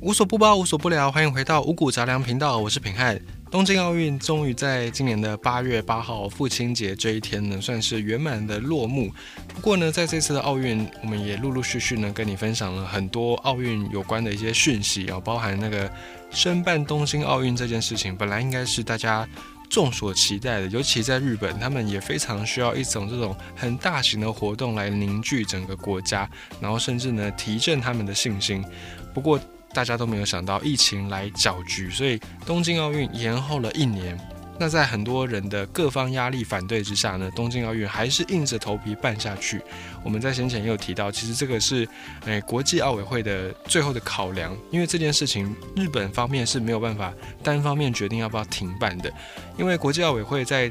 无所不包，无所不聊，欢迎回到五谷杂粮频道，我是品汉。东京奥运终于在今年的八月八号父亲节这一天呢，算是圆满的落幕。不过呢，在这次的奥运，我们也陆陆续续呢跟你分享了很多奥运有关的一些讯息啊，包含那个申办东京奥运这件事情，本来应该是大家众所期待的，尤其在日本，他们也非常需要一种这种很大型的活动来凝聚整个国家，然后甚至呢提振他们的信心。不过，大家都没有想到疫情来搅局，所以东京奥运延后了一年。那在很多人的各方压力反对之下呢，东京奥运还是硬着头皮办下去。我们在先前也有提到，其实这个是诶国际奥委会的最后的考量，因为这件事情日本方面是没有办法单方面决定要不要停办的，因为国际奥委会在。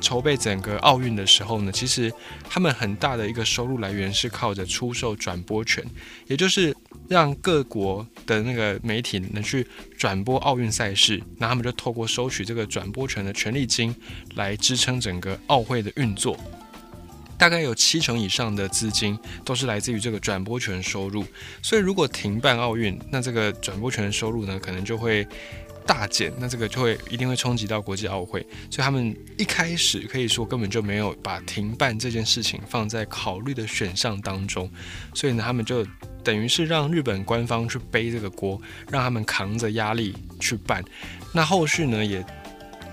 筹备整个奥运的时候呢，其实他们很大的一个收入来源是靠着出售转播权，也就是让各国的那个媒体能去转播奥运赛事，那他们就透过收取这个转播权的权利金来支撑整个奥会的运作。大概有七成以上的资金都是来自于这个转播权收入，所以如果停办奥运，那这个转播权的收入呢，可能就会。大减，那这个就会一定会冲击到国际奥会，所以他们一开始可以说根本就没有把停办这件事情放在考虑的选项当中，所以呢，他们就等于是让日本官方去背这个锅，让他们扛着压力去办。那后续呢，也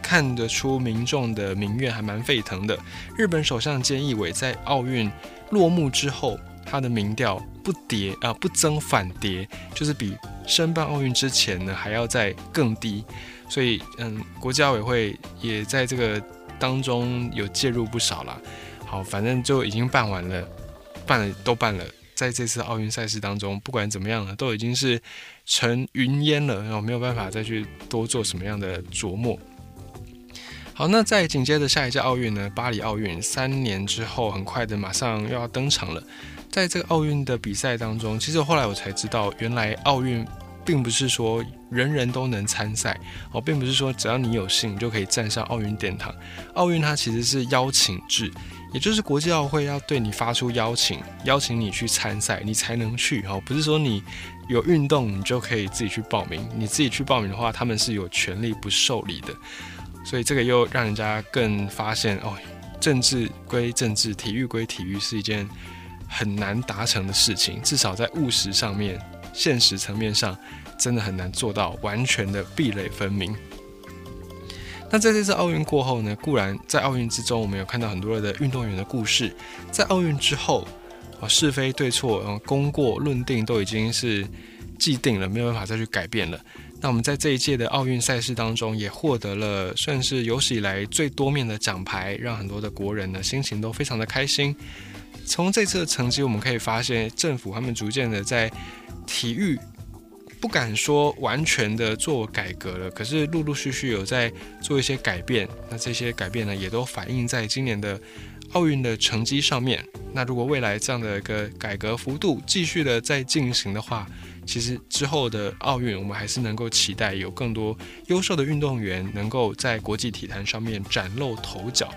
看得出民众的民怨还蛮沸腾的。日本首相菅义伟在奥运落幕之后。他的民调不跌啊，不增反跌，就是比申办奥运之前呢还要再更低，所以嗯，国际奥委会也在这个当中有介入不少啦。好，反正就已经办完了，办了都办了，在这次奥运赛事当中，不管怎么样呢，都已经是成云烟了，然后没有办法再去多做什么样的琢磨。好，那在紧接着下一届奥运呢，巴黎奥运三年之后，很快的马上又要登场了。在这个奥运的比赛当中，其实后来我才知道，原来奥运并不是说人人都能参赛哦，并不是说只要你有幸就可以站上奥运殿堂。奥运它其实是邀请制，也就是国际奥会要对你发出邀请，邀请你去参赛，你才能去哦，不是说你有运动你就可以自己去报名。你自己去报名的话，他们是有权利不受理的。所以这个又让人家更发现哦，政治归政治，体育归体育，是一件。很难达成的事情，至少在务实上面、现实层面上，真的很难做到完全的壁垒分明。那在这次奥运过后呢？固然在奥运之中，我们有看到很多的运动员的故事。在奥运之后，啊，是非对错，功过论定都已经是既定了，没有办法再去改变了。那我们在这一届的奥运赛事当中，也获得了算是有史以来最多面的奖牌，让很多的国人呢心情都非常的开心。从这次的成绩，我们可以发现，政府他们逐渐的在体育不敢说完全的做改革了，可是陆陆续续有在做一些改变。那这些改变呢，也都反映在今年的奥运的成绩上面。那如果未来这样的一个改革幅度继续的在进行的话，其实之后的奥运，我们还是能够期待有更多优秀的运动员能够在国际体坛上面崭露头角。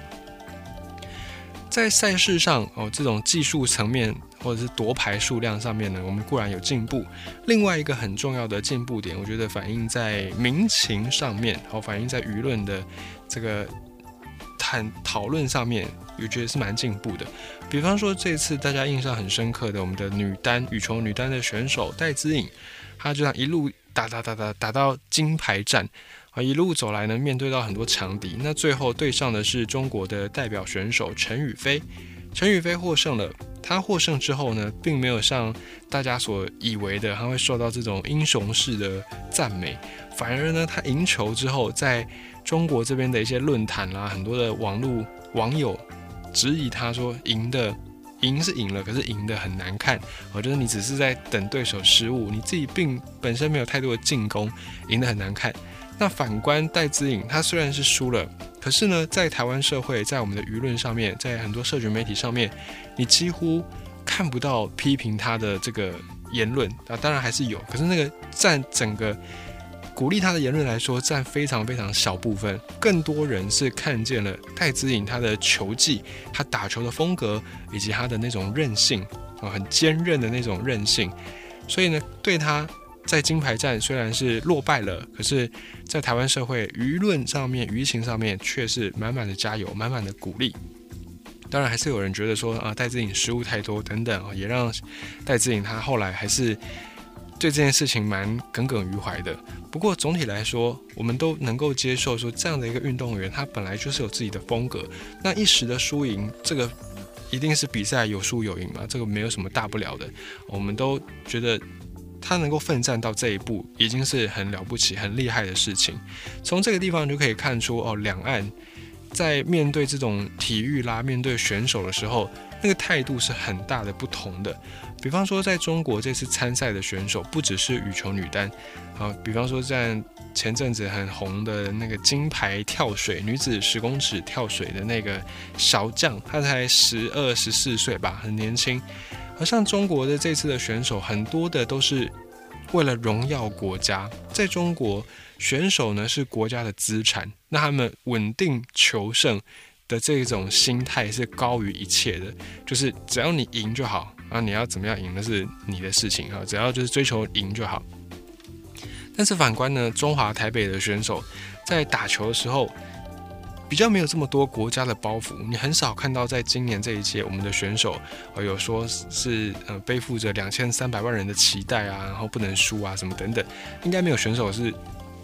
在赛事上哦，这种技术层面或者是夺牌数量上面呢，我们固然有进步。另外一个很重要的进步点，我觉得反映在民情上面，哦，反映在舆论的这个谈讨论上面，我觉得是蛮进步的。比方说，这次大家印象很深刻的，我们的女单羽球女单的选手戴资颖，她就这样一路打打打打打到金牌战。一路走来呢，面对到很多强敌，那最后对上的是中国的代表选手陈雨菲。陈雨菲获胜了，他获胜之后呢，并没有像大家所以为的，他会受到这种英雄式的赞美，反而呢，他赢球之后，在中国这边的一些论坛啦，很多的网络网友质疑他说，赢的赢是赢了，可是赢得很难看。我觉得你只是在等对手失误，你自己并本身没有太多的进攻，赢得很难看。那反观戴资颖，他虽然是输了，可是呢，在台湾社会，在我们的舆论上面，在很多社群媒体上面，你几乎看不到批评他的这个言论啊。当然还是有，可是那个占整个鼓励他的言论来说，占非常非常小部分。更多人是看见了戴资颖他的球技，他打球的风格，以及他的那种韧性啊，很坚韧的那种韧性。所以呢，对他。在金牌战虽然是落败了，可是，在台湾社会舆论上面、舆情上面却是满满的加油、满满的鼓励。当然，还是有人觉得说啊，戴志颖失误太多等等啊，也让戴志颖他后来还是对这件事情蛮耿耿于怀的。不过总体来说，我们都能够接受说，这样的一个运动员，他本来就是有自己的风格。那一时的输赢，这个一定是比赛有输有赢嘛，这个没有什么大不了的。我们都觉得。他能够奋战到这一步，已经是很了不起、很厉害的事情。从这个地方就可以看出，哦，两岸在面对这种体育啦、面对选手的时候，那个态度是很大的不同的。比方说，在中国这次参赛的选手，不只是羽球女单，啊，比方说在前阵子很红的那个金牌跳水女子十公尺跳水的那个小将，她才十二十四岁吧，很年轻。而像中国的这次的选手，很多的都是为了荣耀国家。在中国，选手呢是国家的资产，那他们稳定求胜的这种心态是高于一切的，就是只要你赢就好啊，你要怎么样赢那是你的事情啊，只要就是追求赢就好。但是反观呢，中华台北的选手在打球的时候。比较没有这么多国家的包袱，你很少看到在今年这一届我们的选手，呃，有说是呃背负着两千三百万人的期待啊，然后不能输啊什么等等，应该没有选手是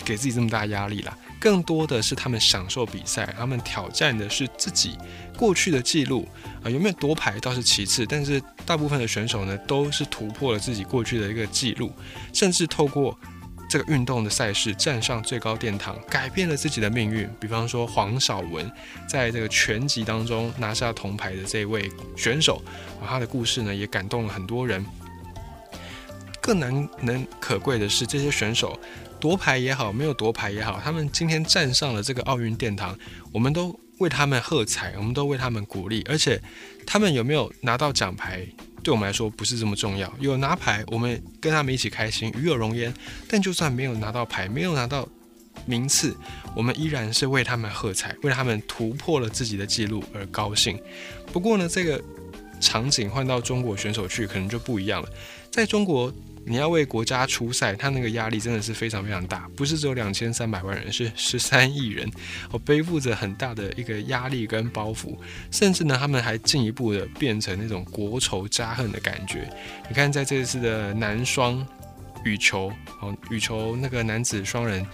给自己这么大压力啦。更多的是他们享受比赛，他们挑战的是自己过去的记录啊，有没有夺牌倒是其次，但是大部分的选手呢都是突破了自己过去的一个记录，甚至透过。这个运动的赛事站上最高殿堂，改变了自己的命运。比方说黄晓文，在这个拳击当中拿下铜牌的这位选手，啊，他的故事呢也感动了很多人。更难能可贵的是，这些选手夺牌也好，没有夺牌也好，他们今天站上了这个奥运殿堂，我们都为他们喝彩，我们都为他们鼓励。而且，他们有没有拿到奖牌？对我们来说不是这么重要，有拿牌，我们跟他们一起开心，与有荣焉。但就算没有拿到牌，没有拿到名次，我们依然是为他们喝彩，为他们突破了自己的记录而高兴。不过呢，这个场景换到中国选手去，可能就不一样了。在中国。你要为国家出赛，他那个压力真的是非常非常大，不是只有两千三百万人，是十三亿人，我背负着很大的一个压力跟包袱，甚至呢，他们还进一步的变成那种国仇家恨的感觉。你看，在这一次的男双羽球哦，羽球那个男子双人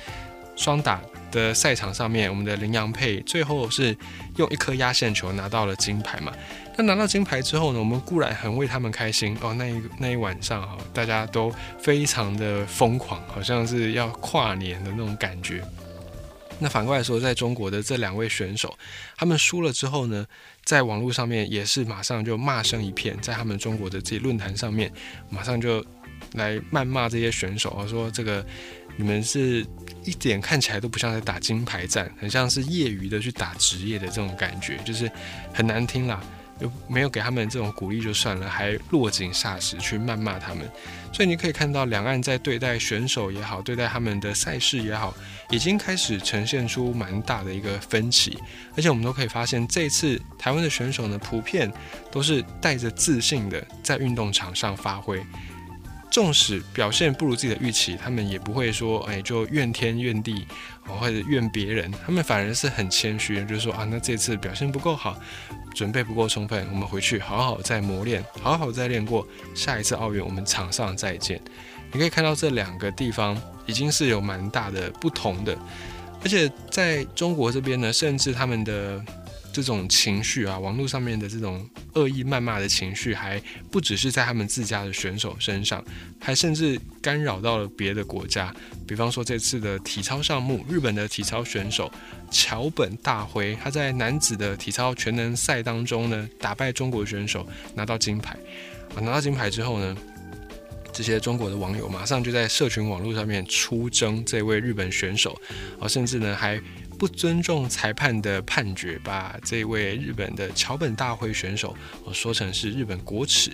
双打的赛场上面，我们的林洋配最后是用一颗压线球拿到了金牌嘛。那拿到金牌之后呢？我们固然很为他们开心哦。那一那一晚上哈，大家都非常的疯狂，好像是要跨年的那种感觉。那反过来说，在中国的这两位选手，他们输了之后呢，在网络上面也是马上就骂声一片，在他们中国的这些论坛上面，马上就来谩骂这些选手啊，说这个你们是一点看起来都不像在打金牌战，很像是业余的去打职业的这种感觉，就是很难听啦。就没有给他们这种鼓励就算了，还落井下石去谩骂他们，所以你可以看到两岸在对待选手也好，对待他们的赛事也好，已经开始呈现出蛮大的一个分歧。而且我们都可以发现，这次台湾的选手呢，普遍都是带着自信的在运动场上发挥。纵使表现不如自己的预期，他们也不会说，哎，就怨天怨地，或者怨别人。他们反而是很谦虚，就是说啊，那这次表现不够好，准备不够充分，我们回去好好再磨练，好好再练过，下一次奥运我们场上再见。你可以看到这两个地方已经是有蛮大的不同的，而且在中国这边呢，甚至他们的。这种情绪啊，网络上面的这种恶意谩骂的情绪，还不只是在他们自家的选手身上，还甚至干扰到了别的国家。比方说这次的体操项目，日本的体操选手桥本大辉，他在男子的体操全能赛当中呢，打败中国选手拿到金牌。啊，拿到金牌之后呢，这些中国的网友马上就在社群网络上面出征这位日本选手，啊，甚至呢还。不尊重裁判的判决，把这位日本的桥本大辉选手我说成是日本国耻，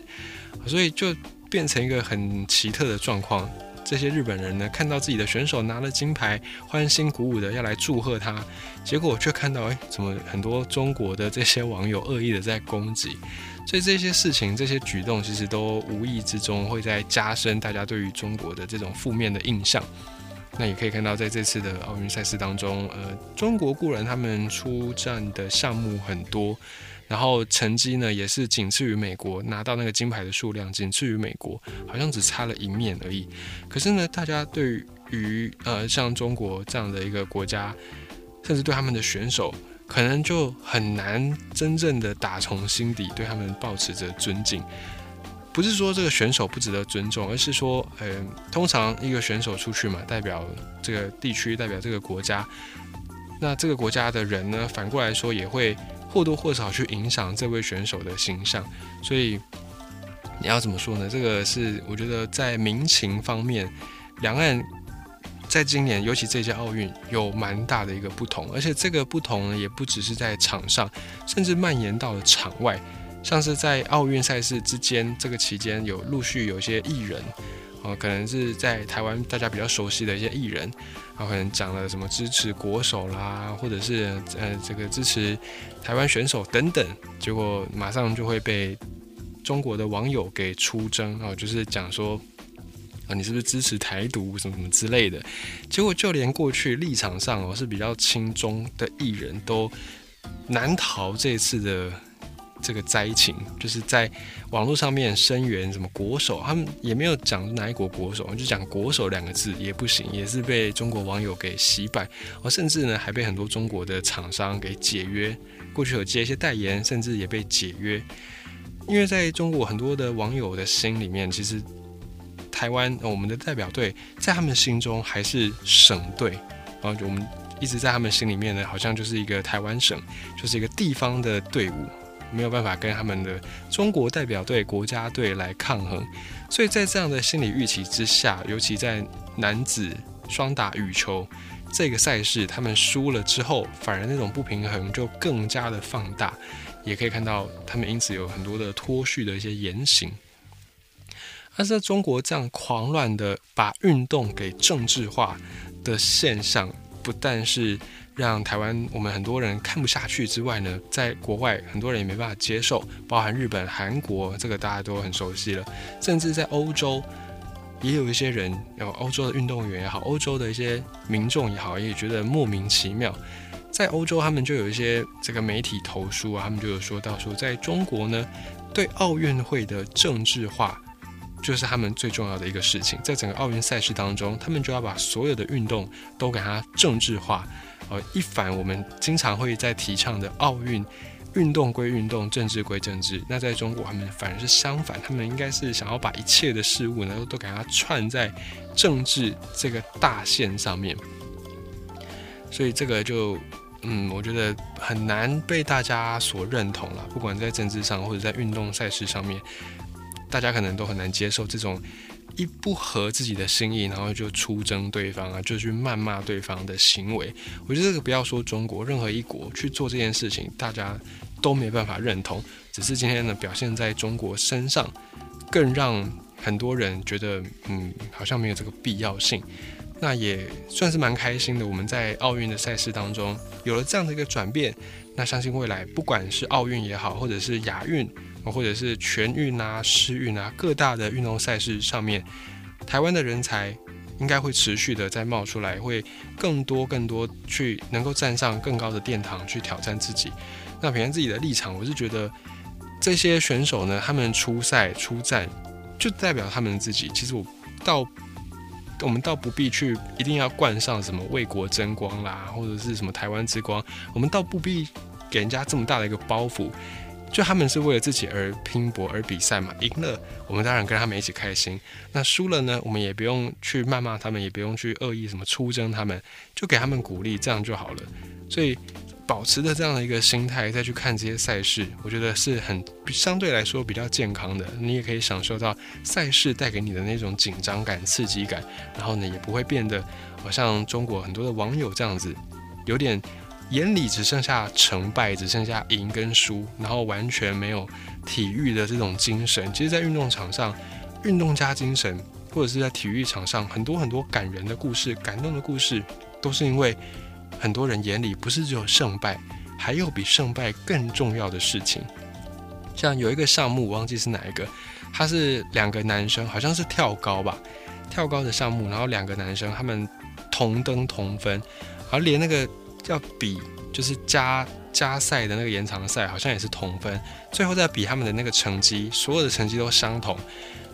所以就变成一个很奇特的状况。这些日本人呢，看到自己的选手拿了金牌，欢欣鼓舞的要来祝贺他，结果却看到，哎，怎么很多中国的这些网友恶意的在攻击？所以这些事情、这些举动，其实都无意之中会在加深大家对于中国的这种负面的印象。那也可以看到，在这次的奥运赛事当中，呃，中国固然他们出战的项目很多。然后成绩呢，也是仅次于美国拿到那个金牌的数量，仅次于美国，好像只差了一面而已。可是呢，大家对于呃像中国这样的一个国家，甚至对他们的选手，可能就很难真正的打从心底对他们保持着尊敬。不是说这个选手不值得尊重，而是说，呃，通常一个选手出去嘛，代表这个地区，代表这个国家，那这个国家的人呢，反过来说也会。或多或少去影响这位选手的形象，所以你要怎么说呢？这个是我觉得在民情方面，两岸在今年，尤其这届奥运有蛮大的一个不同，而且这个不同呢，也不只是在场上，甚至蔓延到了场外，像是在奥运赛事之间这个期间，有陆续有一些艺人。哦，可能是在台湾大家比较熟悉的一些艺人，然后可能讲了什么支持国手啦，或者是呃这个支持台湾选手等等，结果马上就会被中国的网友给出征哦，就是讲说啊你是不是支持台独什么什么之类的，结果就连过去立场上哦是比较亲中的艺人都难逃这次的。这个灾情就是在网络上面声援什么国手，他们也没有讲哪一国国手，就讲国手两个字也不行，也是被中国网友给洗白，而甚至呢还被很多中国的厂商给解约，过去有接一些代言，甚至也被解约，因为在中国很多的网友的心里面，其实台湾我们的代表队在他们心中还是省队，然后我们一直在他们心里面呢，好像就是一个台湾省，就是一个地方的队伍。没有办法跟他们的中国代表队、国家队来抗衡，所以在这样的心理预期之下，尤其在男子双打羽球这个赛事，他们输了之后，反而那种不平衡就更加的放大。也可以看到，他们因此有很多的脱序的一些言行。而在中国这样狂乱的把运动给政治化的现象，不但是。让台湾我们很多人看不下去之外呢，在国外很多人也没办法接受，包含日本、韩国，这个大家都很熟悉了。甚至在欧洲，也有一些人，有欧洲的运动员也好，欧洲的一些民众也好，也觉得莫名其妙。在欧洲，他们就有一些这个媒体投书啊，他们就有说到说，在中国呢，对奥运会的政治化就是他们最重要的一个事情。在整个奥运赛事当中，他们就要把所有的运动都给它政治化。呃，一反我们经常会在提倡的奥运，运动归运动，政治归政治。那在中国，他们反而是相反，他们应该是想要把一切的事物呢，都给它串在政治这个大线上面。所以这个就，嗯，我觉得很难被大家所认同了。不管在政治上或者在运动赛事上面，大家可能都很难接受这种。一不合自己的心意，然后就出征对方啊，就去谩骂对方的行为。我觉得这个不要说中国，任何一国去做这件事情，大家都没办法认同。只是今天呢，表现在中国身上，更让很多人觉得，嗯，好像没有这个必要性。那也算是蛮开心的。我们在奥运的赛事当中有了这样的一个转变，那相信未来不管是奥运也好，或者是亚运。或者是全运啊、世运啊，各大的运动赛事上面，台湾的人才应该会持续的在冒出来，会更多更多去能够站上更高的殿堂去挑战自己。那凭自己的立场，我是觉得这些选手呢，他们出赛出战就代表他们自己。其实我倒我们倒不必去一定要冠上什么为国争光啦，或者是什么台湾之光，我们倒不必给人家这么大的一个包袱。就他们是为了自己而拼搏而比赛嘛，赢了我们当然跟他们一起开心，那输了呢，我们也不用去谩骂他们，也不用去恶意什么出征他们，就给他们鼓励，这样就好了。所以保持着这样的一个心态再去看这些赛事，我觉得是很相对来说比较健康的。你也可以享受到赛事带给你的那种紧张感、刺激感，然后呢，也不会变得好像中国很多的网友这样子，有点。眼里只剩下成败，只剩下赢跟输，然后完全没有体育的这种精神。其实，在运动场上，运动家精神或者是在体育场上，很多很多感人的故事、感动的故事，都是因为很多人眼里不是只有胜败，还有比胜败更重要的事情。像有一个项目，我忘记是哪一个，他是两个男生，好像是跳高吧，跳高的项目，然后两个男生他们同登同分，而连那个要比就是加加赛的那个延长赛，好像也是同分，最后再比他们的那个成绩，所有的成绩都相同。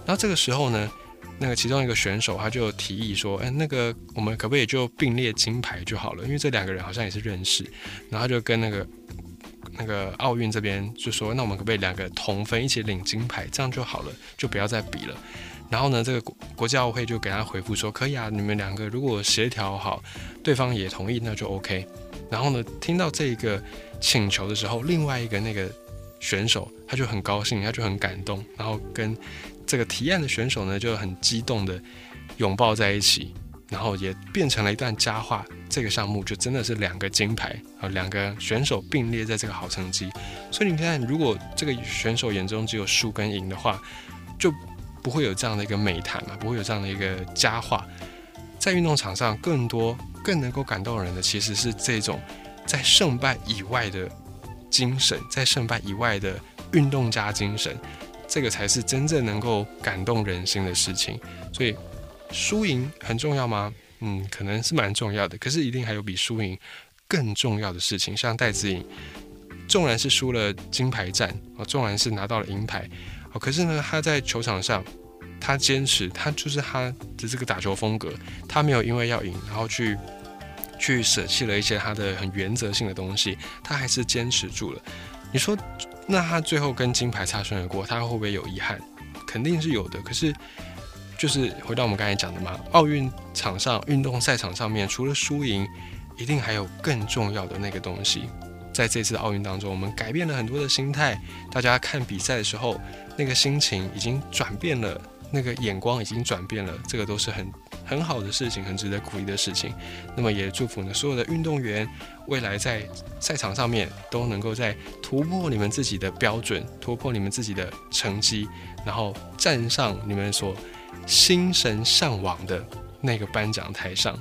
然后这个时候呢，那个其中一个选手他就提议说：“哎，那个我们可不可以就并列金牌就好了？因为这两个人好像也是认识。”然后就跟那个那个奥运这边就说：“那我们可不可以两个同分一起领金牌？这样就好了，就不要再比了。”然后呢，这个国国际奥会就给他回复说：“可以啊，你们两个如果协调好，对方也同意，那就 OK。”然后呢，听到这个请求的时候，另外一个那个选手他就很高兴，他就很感动，然后跟。这个提案的选手呢，就很激动的拥抱在一起，然后也变成了一段佳话。这个项目就真的是两个金牌啊，两个选手并列在这个好成绩。所以你看，如果这个选手眼中只有输跟赢的话，就不会有这样的一个美谈嘛，不会有这样的一个佳话。在运动场上，更多更能够感动人的，其实是这种在胜败以外的精神，在胜败以外的运动家精神。这个才是真正能够感动人心的事情，所以输赢很重要吗？嗯，可能是蛮重要的。可是一定还有比输赢更重要的事情，像戴资颖，纵然是输了金牌战啊，纵然是拿到了银牌啊，可是呢，他在球场上，他坚持，他就是他的这个打球风格，他没有因为要赢，然后去去舍弃了一些他的很原则性的东西，他还是坚持住了。你说？那他最后跟金牌擦身而过，他会不会有遗憾？肯定是有的。可是，就是回到我们刚才讲的嘛，奥运场上、运动赛场上面，除了输赢，一定还有更重要的那个东西。在这次奥运当中，我们改变了很多的心态，大家看比赛的时候，那个心情已经转变了，那个眼光已经转变了，这个都是很。很好的事情，很值得鼓励的事情。那么也祝福呢所有的运动员，未来在赛场上面都能够在突破你们自己的标准，突破你们自己的成绩，然后站上你们所心神向往的那个颁奖台上。